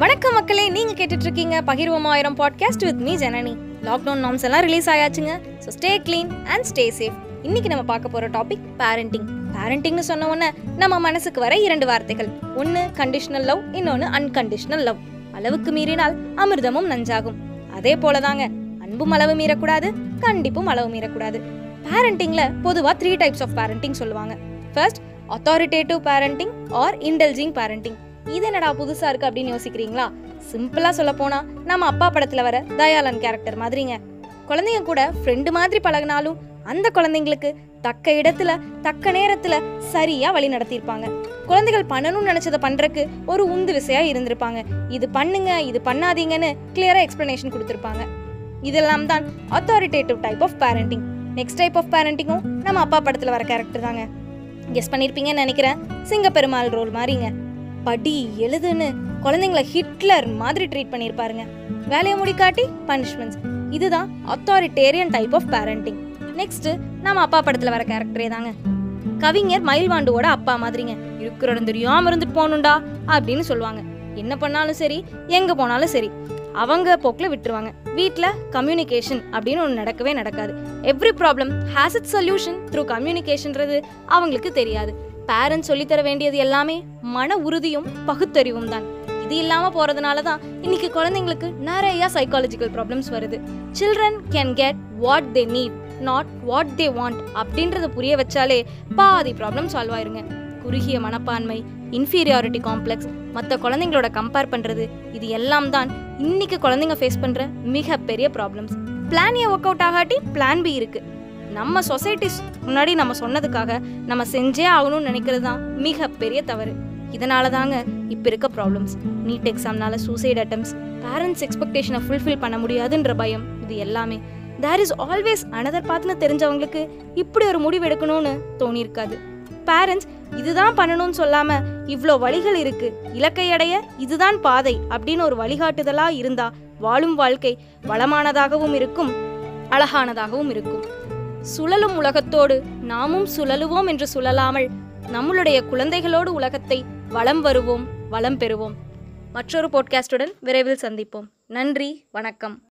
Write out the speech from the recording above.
வணக்கம் மக்களே நீங்க கேட்டுட்டு இருக்கீங்க பகிர்வம் ஆயிரம் podcast with me Janani. Lockdown norms எல்லாம் release ஆயாச்சுங்க. So stay clean and stay safe இன்னைக்கு நம்ம பார்க்க போற டாபிக் பேரண்டிங் பேரண்டிங்னு சொன்ன உடனே நம்ம மனசுக்கு வர இரண்டு வார்த்தைகள். ஒன்று கண்டிஷனல் லவ் இன்னொன்று அன்கண்டிஷனல் லவ் அளவுக்கு மீறினால் அமிர்தமும் நஞ்சாகும். அதே போலதாங்க அன்பும் அளவு மீறக்கூடாது கண்டிப்பும் அளவு மீறக்கூடாது. பேரண்டிங்ல பொதுவா த்ரீ டைப்ஸ் ஆஃப் பேரண்டிங் சொல்லுவாங்க. First authoritative parenting or indulging parenting இது என்னடா புதுசா இருக்கு அப்படின்னு யோசிக்கிறீங்களா? சிம்பிளா சொல்ல போனா நம்ம அப்பா படத்துல வர தயாளன் கேரக்டர் மாதிரிங்க. குழந்தைங்க கூட ஃப்ரெண்டு மாதிரி பழகினாலும் அந்த குழந்தைங்களுக்கு தக்க இடத்துல தக்க நேரத்துல சரியா வழி நடத்தியிருப்பாங்க. குழந்தைகள் பண்ணணும்னு நினைச்சதை பண்றதுக்கு ஒரு உந்து விசையா இருந்திருப்பாங்க. இது பண்ணுங்க இது பண்ணாதீங்கன்னு கிளியரா எக்ஸ்பிளனேஷன் கொடுத்துருப்பாங்க. இதெல்லாம் தான் authoritative type of parenting next type of பேரண்டிங்கும் நம்ம அப்பா படத்துல வர கேரக்டர் தாங்க. கெஸ் பண்ணியிருப்பீங்கன்னு நினைக்கிறேன். சிங்கப்பெருமாள் ரோல் மாதிரிங்க. படி எழுதுன்னு குழந்தைங்கள ஹிட்லர் மாதிரி ட்ரீட் பண்ணியிருப்பாருங்க. வேலையை முடிக்காட்டி பனிஷ்மெண்ட்ஸ் இதுதான் authoritarian type of parenting next நம்ம அப்பா படத்தில் வர கேரக்டரே தாங்க கவிஞர் மயில்வாண்டுவோட அப்பா மாதிரிங்க. இருக்கிற இடம் தெரியாம இருந்துட்டு போகணும்டா அப்படின்னு சொல்லுவாங்க. என்ன பண்ணாலும் சரி எங்க போனாலும் சரி அவங்க போக்கில் விட்டுருவாங்க. வீட்டில் கம்யூனிகேஷன் அப்படின்னு ஒன்று நடக்கவே நடக்காது. Every problem has it solution through கம்யூனிகேஷன்றது அவங்களுக்கு தெரியாது. பேரண்ட்ஸ் சொல்லித்தர வேண்டியது எல்லாமே மன உறுதியும் பகுத்தறிவும் தான். இது இல்லாமல் போகிறதுனால தான் இன்னைக்கு குழந்தைங்களுக்கு நிறைய சைக்காலஜிக்கல் ப்ராப்ளம்ஸ் வருது. Children can get what they need not what they want அப்படின்றத புரிய வச்சாலே பாதி ப்ராப்ளம் சால்வ் ஆயிருங்க. குறுகிய மனப்பான்மை இன்ஃபீரியாரிட்டி காம்ப்ளெக்ஸ் மற்ற குழந்தைங்களோட கம்பேர் பண்ணுறது இது எல்லாம் தான் இன்னைக்கு குழந்தைங்க ஃபேஸ் பண்ணுற மிகப்பெரிய problems plan A work out ஆகாட்டி plan B இருக்குது நம்ம சொசைட்டிஸ் முன்னாடி நம்ம சொன்னதுக்காக நம்ம செஞ்சே ஆகணும்னு நினைக்கிறது தான் மிகப்பெரிய தவறு. இதனால தாங்க இப்போ இருக்க ப்ராப்ளம்ஸ் நீட் எக்ஸாம்னால சூசைட் அட்டம்ஸ் பேரண்ட்ஸ் எக்ஸ்பெக்டேஷனை ஃபுல்ஃபில் பண்ண முடியாதுன்ற பயம் இது எல்லாமே. தேர் இஸ் ஆல்வேஸ் அனதர் பார்த்துன்னு தெரிஞ்சவங்களுக்கு இப்படி ஒரு முடிவு எடுக்கணும்னு தோணியிருக்காது. பேரண்ட்ஸ் இதுதான் பண்ணணும்னு சொல்லாம இவ்வளோ வழிகள் இருக்கு. இலக்கை அடைய இதுதான் பாதை அப்படின்னு ஒரு வழிகாட்டுதலா இருந்தா வாழும் வாழ்க்கை வளமானதாகவும் இருக்கும் அழகானதாகவும் இருக்கும். சுழலும் உலகத்தோடு நாமும் சுழலுவோம் என்று சுழலாமல் நம்மளுடைய குழந்தைகளோடு உலகத்தை வளம் வருவோம் வளம் பெறுவோம். மற்றொரு போட்காஸ்டுடன் விரைவில் சந்திப்போம். நன்றி வணக்கம்.